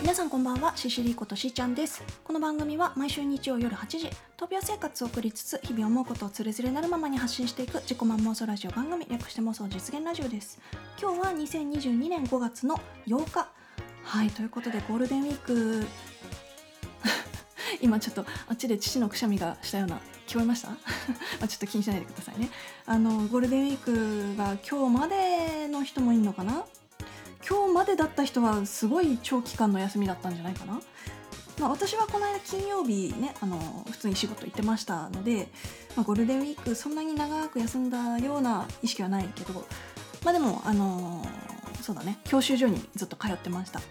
皆さんこんばんはシシリことしーちゃんです。この番組は毎週日曜夜8時闘病生活を送りつつ日々思うことをつれづれなるままに発信していく自己満妄想ラジオ番組略して妄想実現ラジオです。今日は2022年5月の8日。はいということでゴールデンウィーク。今ちょっとあっちで父のくしゃみがしたような聞こえました？まあちょっと気にしないでくださいね。あのゴールデンウィークが今日までの人もいるのかな？今日までだった人はすごい長期間の休みだったんじゃないかな。まあ、私はこの間金曜日ねあの普通に仕事行ってましたので、まあ、ゴールデンウィークそんなに長く休んだような意識はないけどまあでもあのそうだね教習所にずっと通ってました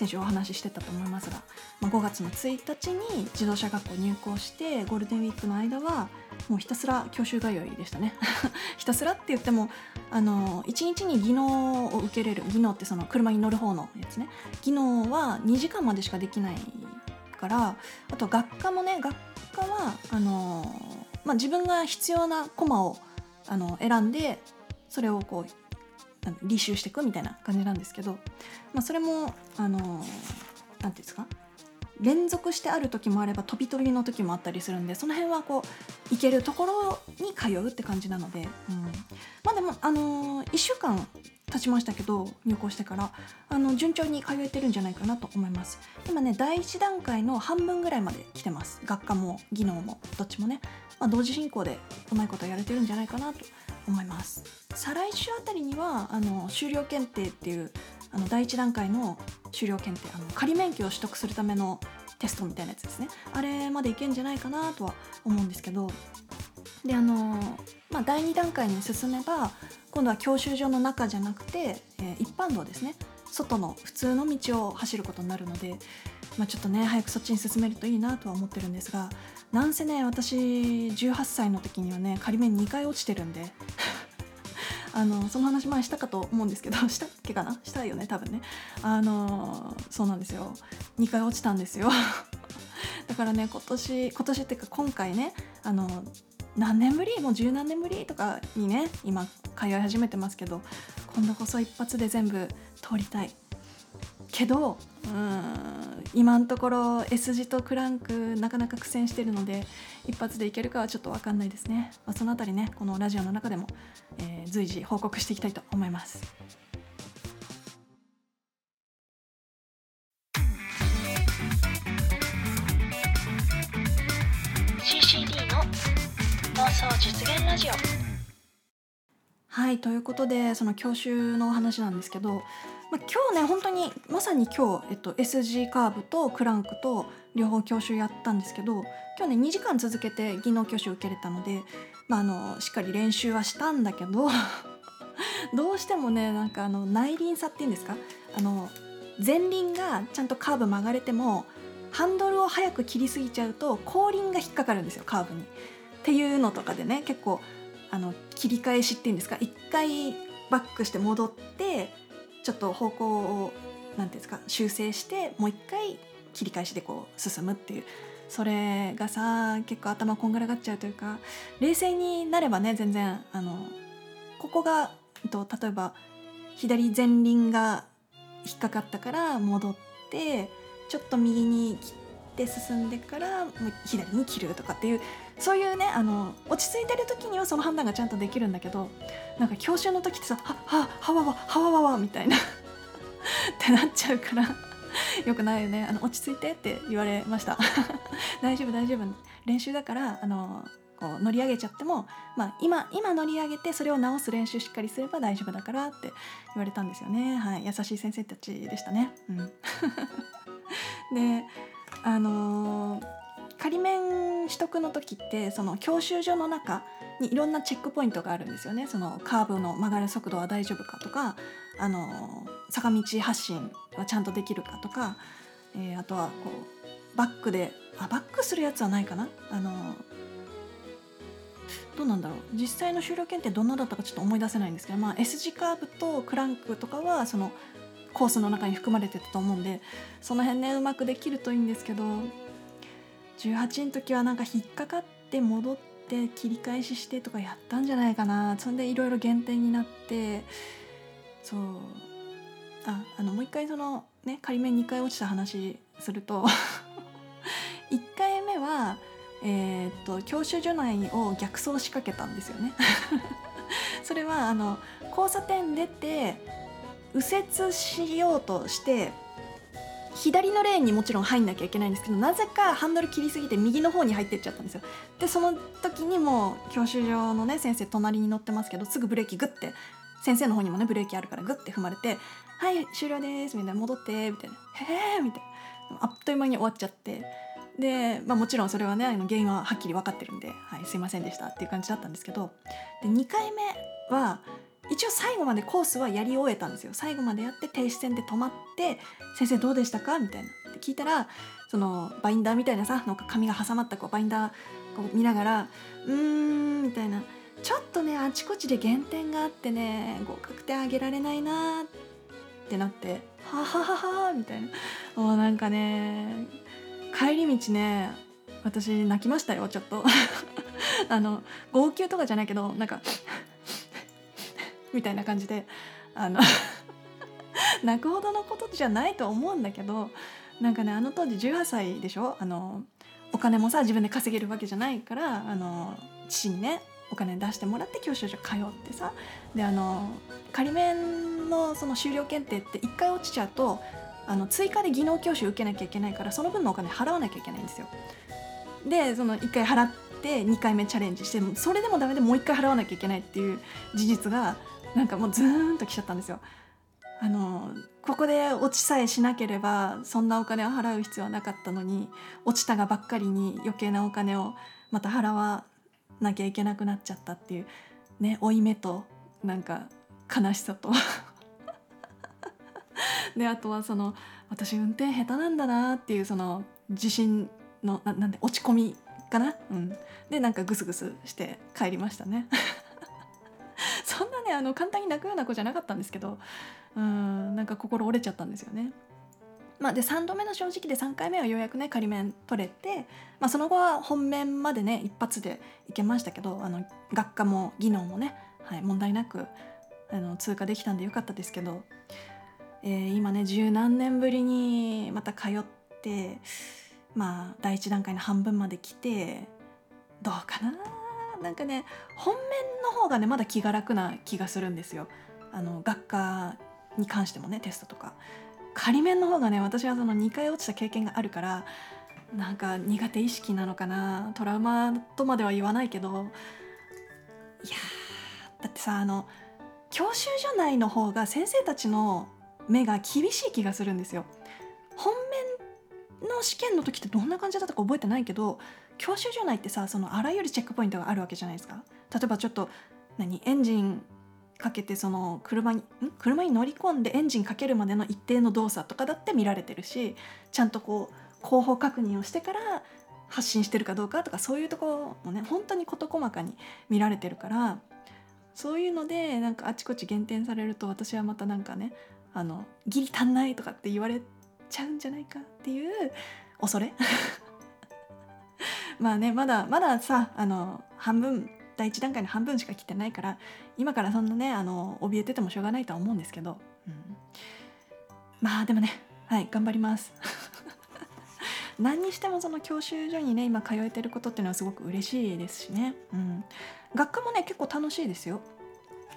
先週お話ししてたと思いますが、まあ、5月の1日に自動車学校入校してゴールデンウィークの間はもうひたすら教習通いでしたね。ひたすらって言ってもあの1日に技能を受けれる技能ってその車に乗る方のやつね。技能は2時間までしかできないからあと学科もね学科はあの、まあ、自分が必要なコマをあの選んでそれをこう履修していくみたいな感じなんですけど、まあ、それも何て言うんですか？連続してある時もあれば飛び飛びの時もあったりするんでその辺はこう行けるところに通うって感じなので、うん、まあでも、あのー、1週間経ちましたけど入校してからあの順調に通えてるんじゃないかなと思います。今ね第1段階の半分ぐらいまで来てます。学科も技能もどっちもね、まあ、同時進行でうまいことやれてるんじゃないかなと思います。再来週あたりにはあの修了検定っていうあの第1段階の修了検定あの仮免許を取得するためのテストみたいなやつですね。あれまでいけんじゃないかなとは思うんですけど。であのまあ、第2段階に進めば今度は教習所の中じゃなくて、えー、一般道ですね。外の普通の道を走ることになるので、まあ、ちょっとね早くそっちに進めるといいなとは思ってるんですがなんせね私18歳の時にはね仮面2回落ちてるんで あのその話前したかと思うんですけど したっけかな？したいよね多分ね。あのそうなんですよ。2回落ちたんですよ。だからね今年今年っていうか今回ねあの何年ぶり？もう十何年ぶりとかにね今通い始めてますけど今度こそ一発で全部通りたい。けどうん。今のところ S 字とクランクなかなか苦戦してるので一発でいけるかはちょっと分かんないですね、まあ、その辺りねこのラジオの中でも、えー、随時報告していきたいと思います。CCD の放送実現ラジオはいということでその教習のお話なんですけどまあ、今日ね本当にまさに今日、えっと、SG カーブとクランクと両方教習やったんですけど今日ね2時間続けて技能教習受けれたので、まあ、あのしっかり練習はしたんだけど どうしてもねなんかあの内輪差っていうんですか？あの前輪がちゃんとカーブ曲がれてもハンドルを早く切りすぎちゃうと後輪が引っかかるんですよカーブに。っていうのとかでね結構あの切り返しっていうんですか？一回バックして戻ってちょっと方向を何ていうんですか修正してもう一回切り返しでこう進むっていうそれがさ結構頭こんがらがっちゃうというか冷静になればね全然あのここがと例えば左前輪が引っかかったから戻ってちょっと右に切って進んでから左に切るとかっていうそういうねあの落ち着いてる時にはその判断がちゃんとできるんだけどなんか教習の時ってさ「はははわわはわわわ」みたいなってなっちゃうからよくないよね。あの落ち着いてって言われました。大丈夫大丈夫。練習だからあのこう乗り上げちゃっても、まあ、今今乗り上げてそれを直す練習しっかりすれば大丈夫だからって言われたんですよね、はい、優しい先生たちでしたね。うん、であのー仮免取得の時ってその教習所の中にいろんなチェックポイントがあるんですよね。そのカーブの曲がる速度は大丈夫かとかあの坂道発進はちゃんとできるかとか、えー、あとはこうバックであバックするやつはないかな？あのどうなんだろう？実際の修了検定どんなだったかちょっと思い出せないんですけど、まあ、S 字カーブとクランクとかはそのコースの中に含まれてたと思うんでその辺ねうまくできるといいんですけど18の時はなんか引っかかって戻って切り返ししてとかやったんじゃないかな。そんでいろいろ減点になってそう。ああのもう一回そのね仮面2回落ちた話すると 1回目はえー、っと教習所内を逆走しかけたんですよね。それはあの交差点出て右折しようとして左のレーンにもちろん入んなきゃいけないんですけどなぜかハンドル切りすぎて右の方に入ってっちゃったんですよでその時にもう教習所のね先生隣に乗ってますけどすぐブレーキグッて先生の方にもねブレーキあるからグッて踏まれて「はい終了です」みたいな「戻って」みたいな「へえ」みたいなあっという間に終わっちゃってで、まあ、もちろんそれはねあの原因ははっきり分かってるんで、はい、すいませんでしたっていう感じだったんですけどで2回目は一応最後までコースはやり終えたんですよ。最後までやって停止線で止まって「先生どうでしたか?」みたいな。って聞いたらそのバインダーみたいなさなんか紙が挟まったこうバインダーこう見ながら「うーん」みたいな「ちょっとねあちこちで減点があってね合格点あげられないな」ってなって「はははは」みたいな。もうなんかね帰り道ね私泣きましたよちょっと。あの号泣とかじゃないけどなんかみたいな感じであの 泣くほどのことじゃないと思うんだけどなんかねあの当時18歳でしょ？あのお金もさ自分で稼げるわけじゃないからあの父にねお金出してもらって教習所通ってさであの仮免のその修了検定って1回落ちちゃうとあの追加で技能教習受けなきゃいけないからその分のお金払わなきゃいけないんですよ。でその1回払って2回目チャレンジしてそれでもダメでもう1回払わなきゃいけないっていう事実がなんかもうズーンときちゃったんですよ。あのここで落ちさえしなければそんなお金を払う必要はなかったのに落ちたがばっかりに余計なお金をまた払わなきゃいけなくなっちゃったっていうね負い目となんか悲しさと であとはその私運転下手なんだなっていうその自信のななんで落ち込みかな、うん、でなんかグスグスして帰りましたね。そんなねあの簡単に泣くような子じゃなかったんですけどうんなんか心折れちゃったんですよね。まあ、で3度目の正直で3回目はようやくね仮面取れて、まあ、その後は本面までね一発でいけましたけどあの学科も技能もね、はい、問題なくあの通過できたんでよかったですけど、えー、今ね十何年ぶりにまた通ってまあ第一段階の半分まで来てどうかななんかね本面の方がねまだ気が楽な気がするんですよあの学科に関してもねテストとか仮面の方がね私はその2回落ちた経験があるからなんか苦手意識なのかなトラウマとまでは言わないけどいやだってさあの教習所内の方が先生たちの目が厳しい気がするんですよ。本面の試験の時ってどんな感じだったか覚えてないけど教習所内ってさそのあらゆるチェックポイントがあるわけじゃないですか。例えばちょっと何エンジンかけてその車にん？車に乗り込んでエンジンかけるまでの一定の動作とかだって見られてるしちゃんとこう後方確認をしてから発信してるかどうかとかそういうところもね本当に事細かに見られてるからそういうのでなんかあちこち減点されると私はまたなんかねあのギリ足んないとかって言われちゃうんじゃないかっていう恐れ。まあねまだまださあの半分第一段階の半分しか切ってないから今からそんなねあの怯えててもしょうがないとは思うんですけど、うん、まあでもねはい頑張ります。何にしてもその教習所にね今通えてることっていうのはすごく嬉しいですしね、うん、学科もね結構楽しいですよ。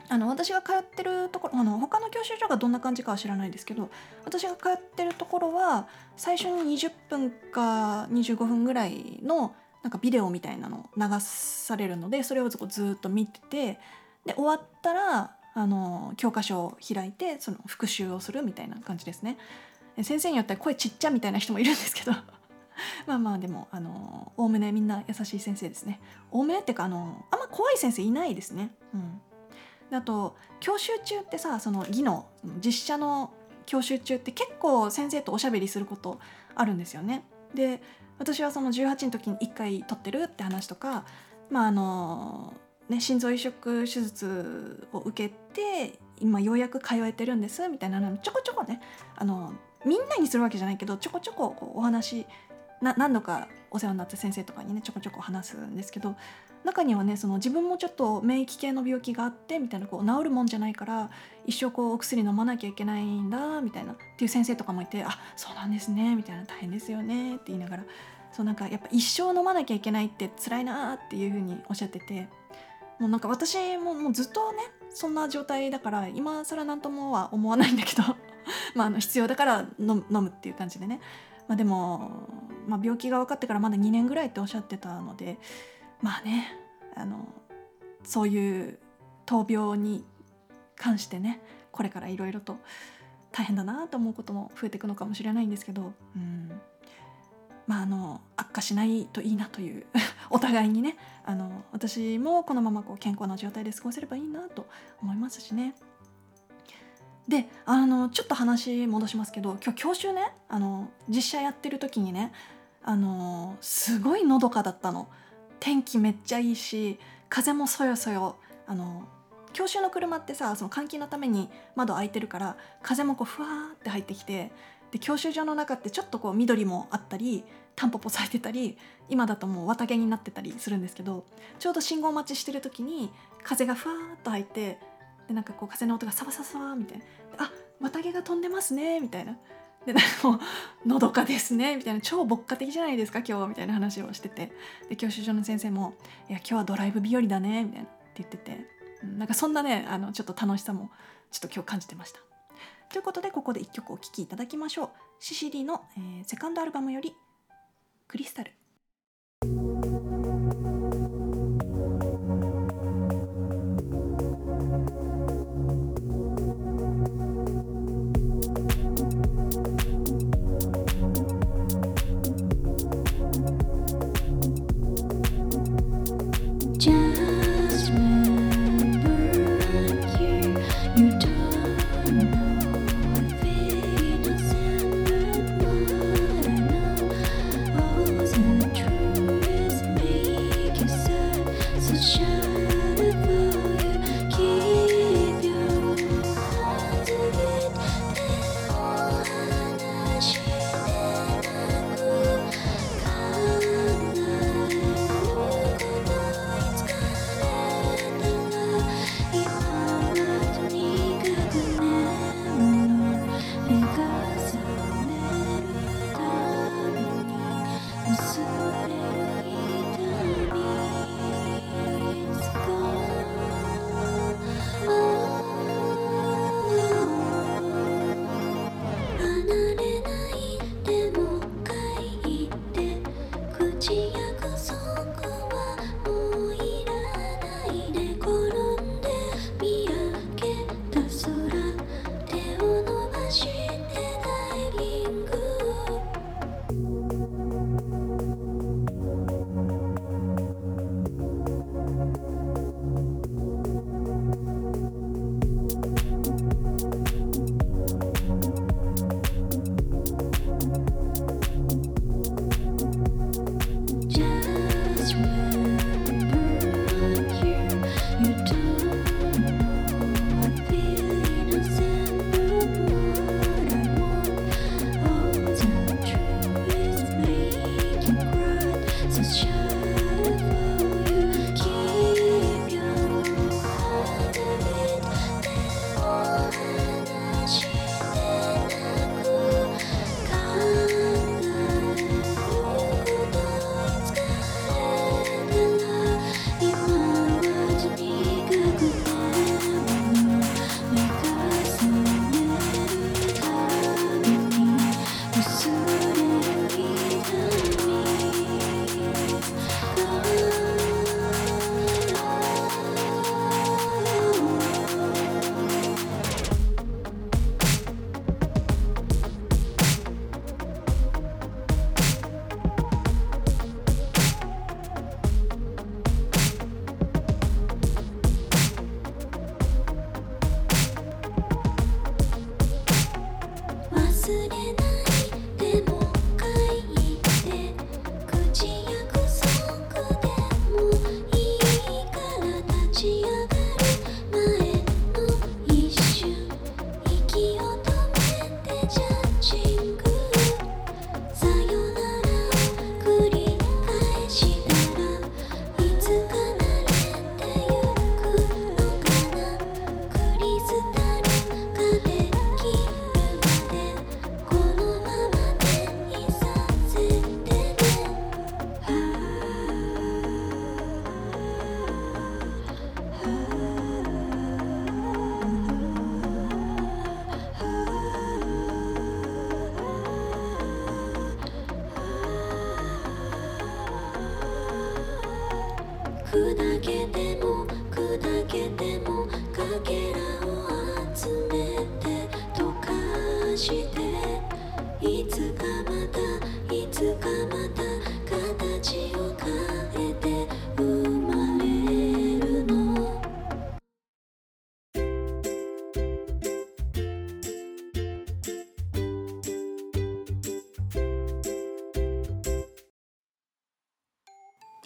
あの私が通ってるところあの他の教習所がどんな感じかは知らないですけど私が通ってるところは最初に20分か25分ぐらいのなんかビデオみたいなの流されるのでそれをずっと見ててで終わったらあの教科書を開いてその復習をするみたいな感じですね。先生によっては声ちっちゃみたいな人もいるんですけど まあまあでもあのおおむねみんな優しい先生ですね。おおむねっていうかあのあんま怖い先生いないですね。うん、あと教習中ってさその技能実写の教習中って結構先生とおしゃべりすることあるんですよね。で私はその18の時に1回取ってるって話とか、まああのね、心臓移植手術を受けて今ようやく通えてるんですみたいなのちょこちょこねあのみんなにするわけじゃないけどちょこちょここうお話何度かお世話になった先生とかにねちょこちょこ話すんですけど中にはねその自分もちょっと免疫系の病気があってみたいなこう治るもんじゃないから一生こうお薬飲まなきゃいけないんだみたいなっていう先生とかもいて「あそうなんですね」みたいな「大変ですよね」って言いながらそうなんかやっぱ一生飲まなきゃいけないって辛いなっていうふうにおっしゃっててもうなんか私ももうずっとねそんな状態だから今更何ともは思わないんだけど まああの必要だから飲むっていう感じでね、まあ、でも、まあ、病気が分かってからまだ2年ぐらいっておっしゃってたのでまあねあのそういう闘病に関してねこれからいろいろと大変だなと思うことも増えていくのかもしれないんですけど、うん、まああの悪化しないといいなという お互いにねあの私もこのままこう健康な状態で過ごせればいいなと思いますしね。であのちょっと話戻しますけど今日教習ねあの実写やってる時にねあのすごいのどかだったの。天気めっちゃいいし風もそよそよ。あの教習の車ってさその換気のために窓開いてるから風もこうふわーって入ってきてで教習所の中ってちょっとこう緑もあったりタンポポ咲いてたり今だともう綿毛になってたりするんですけどちょうど信号待ちしてる時に風がふわーっと入ってでなんかこう風の音がサバサバみたいな。あ綿毛が飛んでますねみたいな。でもうのどかですねみたいな超牧歌的じゃないですか今日みたいな話をしててで教習所の先生も「いや今日はドライブ日和だね」みたいなって言ってて、うん、なんかそんなねあのちょっと楽しさもちょっと今日感じてました。ということでここで1曲お聴きいただきましょう。シシリの、えー、セカンドアルバムより「クリスタル」。show. ち約束。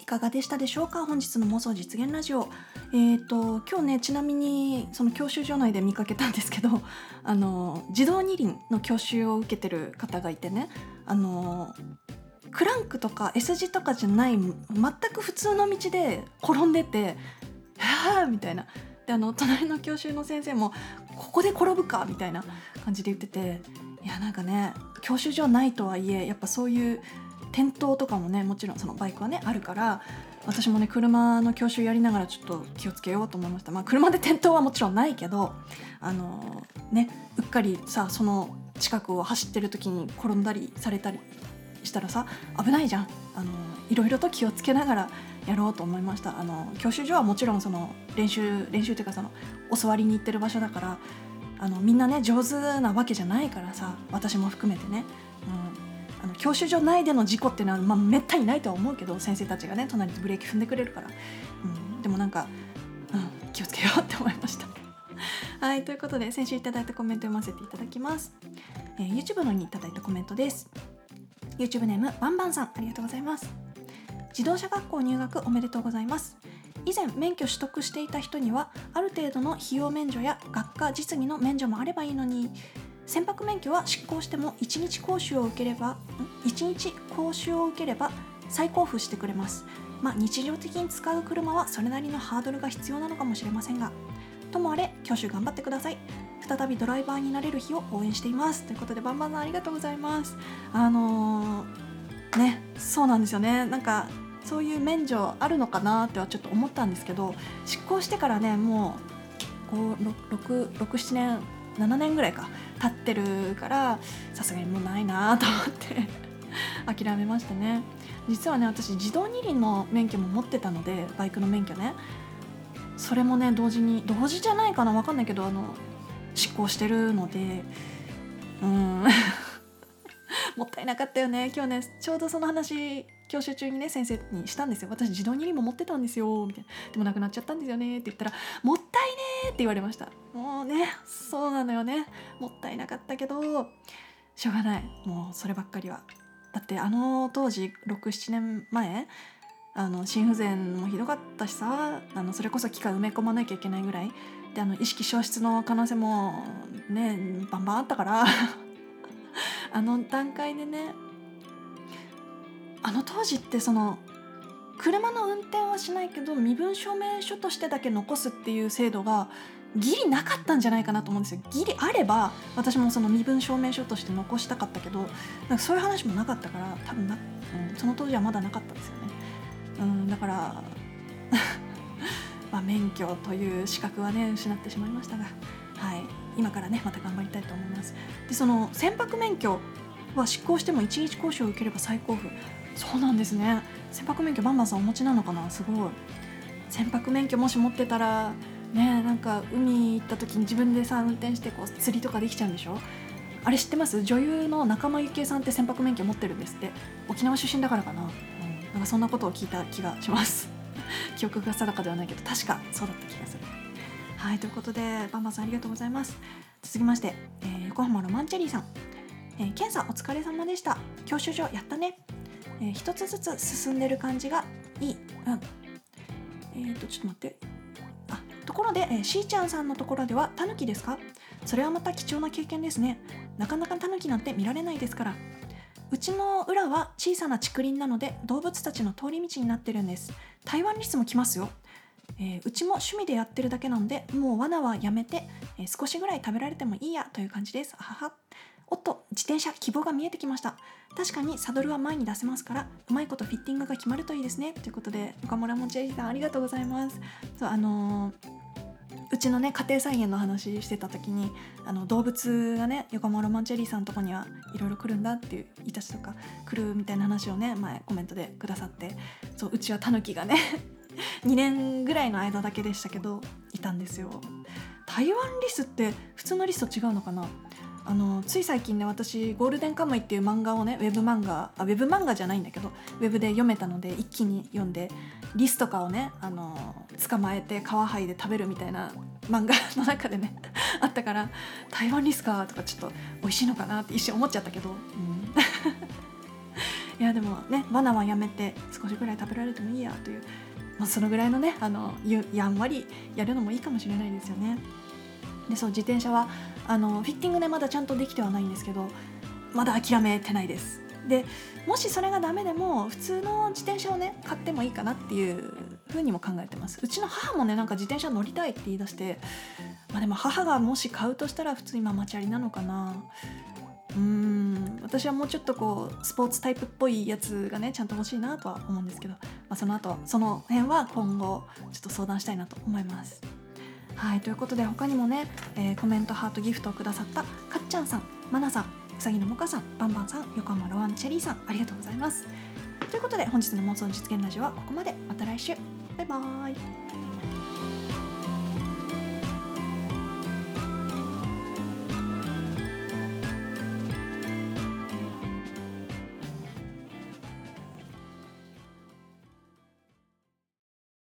かがでしたでしょうか？本日の妄想実現ラジオ。えっ、と今日ねちなみにその教習所内で見かけたんですけど あの自動二輪の教習を受けてる方がいてねあのクランクとか S 字とかじゃない全く普通の道で転んでて「はあ」みたいな。であの隣の教習の先生も「ここで転ぶか」みたいな感じで言ってていやなんかね教習所ないとはいえやっぱそういう転倒とかもねもちろんそのバイクはねあるから私もね車の教習やりながらちょっと気をつけようと思いました。まあ車で転倒はもちろんないけどあのねうっかりさその近くを走ってる時に転んだりされたりしたらさ危ないじゃん。あのいろいろと気をつけながらやろうと思いました。あの教習所はもちろんその練習練習っていうかその教わりに行ってる場所だからあのみんなね上手なわけじゃないからさ私も含めてね、うん、あの教習所内での事故っていうのは、まあ、めったにないとは思うけど先生たちがね隣でブレーキ踏んでくれるから、うん、でもなんか、うん、気をつけようって思いました。はいということで先週いただいたコメント読ませていただきます、えー YouTube のにいただいたコメントです。YouTube ネームバンバンさんありがとうございます。自動車学校入学おめでとうございます。以前免許取得していた人にはある程度の費用免除や学科実技の免除もあればいいのに船舶免許は執行しても1日講習を受ければ1日講習を受ければ再交付してくれます。まあ日常的に使う車はそれなりのハードルが必要なのかもしれませんがともあれ教習頑張ってください。再びドライバーになれる日を応援しています。ということでバンバンさんありがとうございます。あのーねそうなんですよね。なんかそういう免除あるのかなってはちょっと思ったんですけど執行してからねもう67年7年ぐらいか経ってるからさすがにもうないなと思って 諦めましたね。実はね私自動二輪の免許も持ってたのでバイクの免許ね。それもね同時に同時じゃないかな分かんないけどあの執行してるのでうん。もったいなかったよね。今日ねちょうどその話教習中にね先生にしたんですよ。私自動二輪も持ってたんですよみたいな。でもなくなっちゃったんですよねって言ったらもったいねって言われました。もうねそうなのよね。もったいなかったけどしょうがない。もうそればっかりは。だってあの当時67年前あの心不全もひどかったしさあのそれこそ機械埋め込まなきゃいけないぐらい。であの意識消失の可能性もねバンバンあったから。あの段階でねあの当時ってその車の運転はしないけど身分証明書としてだけ残すっていう制度がギリなかったんじゃないかなと思うんですよ。ギリあれば私もその身分証明書として残したかったけどなんかそういう話もなかったから多分な、うん、その当時はまだなかったですよね、うん、だから まあ免許という資格はね失ってしまいましたがはい。今からねまた頑張りたいと思います。でその船舶免許は執行しても一日講習を受ければ再交付そうなんですね。船舶免許バンバンさんお持ちなのかな？すごい。船舶免許もし持ってたらねなんか海行った時に自分でさ運転してこう釣りとかできちゃうんでしょ？あれ知ってます？女優の仲間由紀恵さんって船舶免許持ってるんですって。沖縄出身だからかな、うん、なんかそんなことを聞いた気がします。記憶が定かではないけど。確かそうだった気がする。はいということでバンバンさんありがとうございます。続きまして、えー横浜ロマンチェリーさん、えー、検査お疲れ様でした。教習所やったね、えー一つずつ進んでる感じがいい、うん、えっ、とちょっと待って。あところで、えー、しーちゃんさんのところではタヌキですか？それはまた貴重な経験ですね。なかなかタヌキなんて見られないですから。うちの裏は小さな竹林なので動物たちの通り道になってるんです。台湾リスも来ますよ、えーうちも趣味でやってるだけなんでもう罠はやめて、えー少しぐらい食べられてもいいやという感じです。あはは。おっと自転車希望が見えてきました。確かにサドルは前に出せますからうまいことフィッティングが決まるといいですね。ということで岡村もちえりさんありがとうございます。そうあのーうちのね家庭菜園の話してた時にあの動物がね横浜ロマンチェリーさんとこにはいろいろ来るんだっていうイタチとか来るみたいな話をね前コメントでくださってそううちはタヌキがね 2年ぐらいの間だけでしたけどいたんですよ。台湾リスって普通のリスと違うのかな？あのつい最近ね私「ゴールデンカムイ」っていう漫画をねウェブ漫画あウェブ漫画じゃないんだけどウェブで読めたので一気に読んでリスとかをねあの捕まえて皮剥いで食べるみたいな漫画の中でね あったから台湾リスかとかちょっと美味しいのかなって一瞬思っちゃったけど、うん、いやでもねバナはやめて少しぐらい食べられてもいいやという、まあ、そのぐらいのねあのやんわりやるのもいいかもしれないですよね。でそう自転車はあのフィッティングでまだちゃんとできてはないんですけどまだ諦めてないです。でもしそれがダメでも普通の自転車をね買ってもいいかなっていうふうにも考えてます。うちの母もねなんか自転車乗りたいって言い出してまあでも母がもし買うとしたら普通にママチャリなのかな。うーん私はもうちょっとこうスポーツタイプっぽいやつがねちゃんと欲しいなとは思うんですけど、まあ、その後その辺は今後ちょっと相談したいなと思います。はいということで他にもね、えーコメントハートギフトをくださったかっちゃんさんまなさんうさぎのもかさんばんばんさん横浜ロアンチェリーさんありがとうございます。ということで本日の妄想実現ラジオはここまで。また来週。バイバーイ。